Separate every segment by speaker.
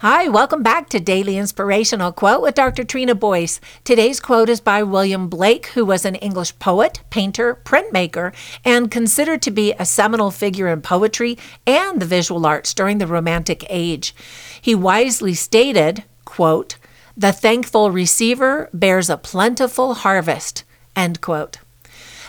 Speaker 1: Hi, welcome back to Daily Inspirational Quote with Dr. Trina Boyce. Today's quote is by William Blake, who was an English poet, painter, printmaker, and considered to be a seminal figure in poetry and the visual arts during the Romantic Age. He wisely stated, quote, "The thankful receiver bears a plentiful harvest." End quote.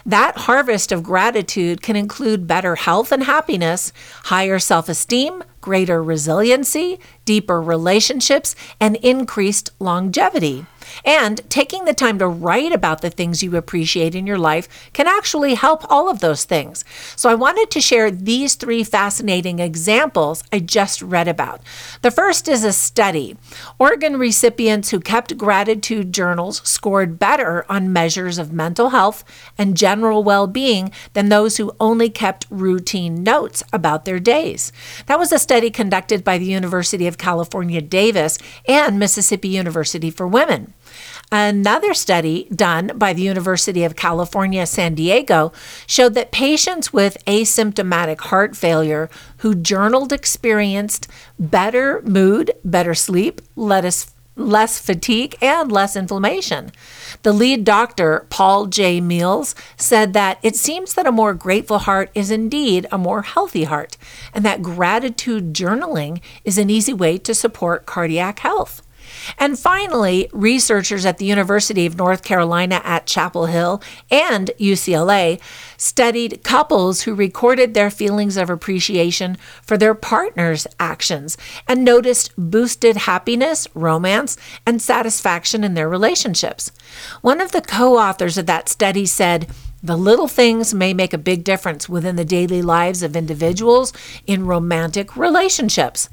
Speaker 1: That harvest of gratitude can include better health and happiness, higher self esteem, greater resiliency, deeper relationships, and increased longevity. And taking the time to write about the things you appreciate in your life can actually help all of those things. So I wanted to share these three fascinating examples I just read about. The first is a study. Organ recipients who kept gratitude journals scored better on measures of mental health and general well being than those who only kept routine notes about their days. That was a study conducted by the University of California, Davis and Mississippi University for Women. Another study done by the University of California, San Diego showed that patients with asymptomatic heart failure who journaled experienced better mood, better sleep, less, less fatigue, and less inflammation. The lead doctor, Paul J. Mills, said that it seems that a more grateful heart is indeed a more healthy heart, and that gratitude journaling is an easy way to support cardiac health. And finally, researchers at the University of North Carolina at Chapel Hill and UCLA studied couples who recorded their feelings of appreciation for their partner's actions and noticed boosted happiness, romance, and satisfaction in their relationships. One of the co authors of that study said, the little things may make a big difference within the daily lives of individuals in romantic relationships.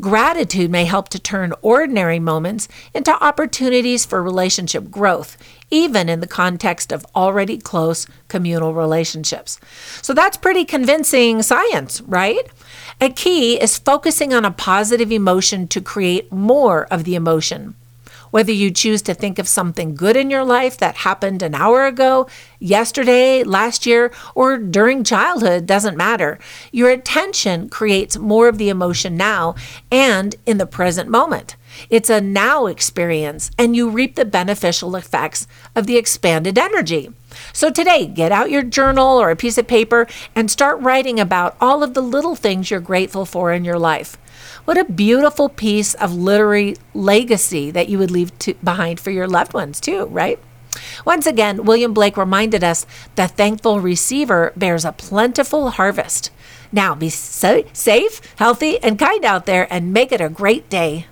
Speaker 1: Gratitude may help to turn ordinary moments into opportunities for relationship growth, even in the context of already close communal relationships. So that's pretty convincing science, right? A key is focusing on a positive emotion to create more of the emotion. Whether you choose to think of something good in your life that happened an hour ago, yesterday, last year, or during childhood doesn't matter. Your attention creates more of the emotion now and in the present moment. It's a now experience, and you reap the beneficial effects of the expanded energy. So today, get out your journal or a piece of paper and start writing about all of the little things you're grateful for in your life. What a beautiful piece of literary legacy that you would leave to, behind for your loved ones, too, right? Once again, William Blake reminded us the thankful receiver bears a plentiful harvest. Now be safe, healthy, and kind out there and make it a great day.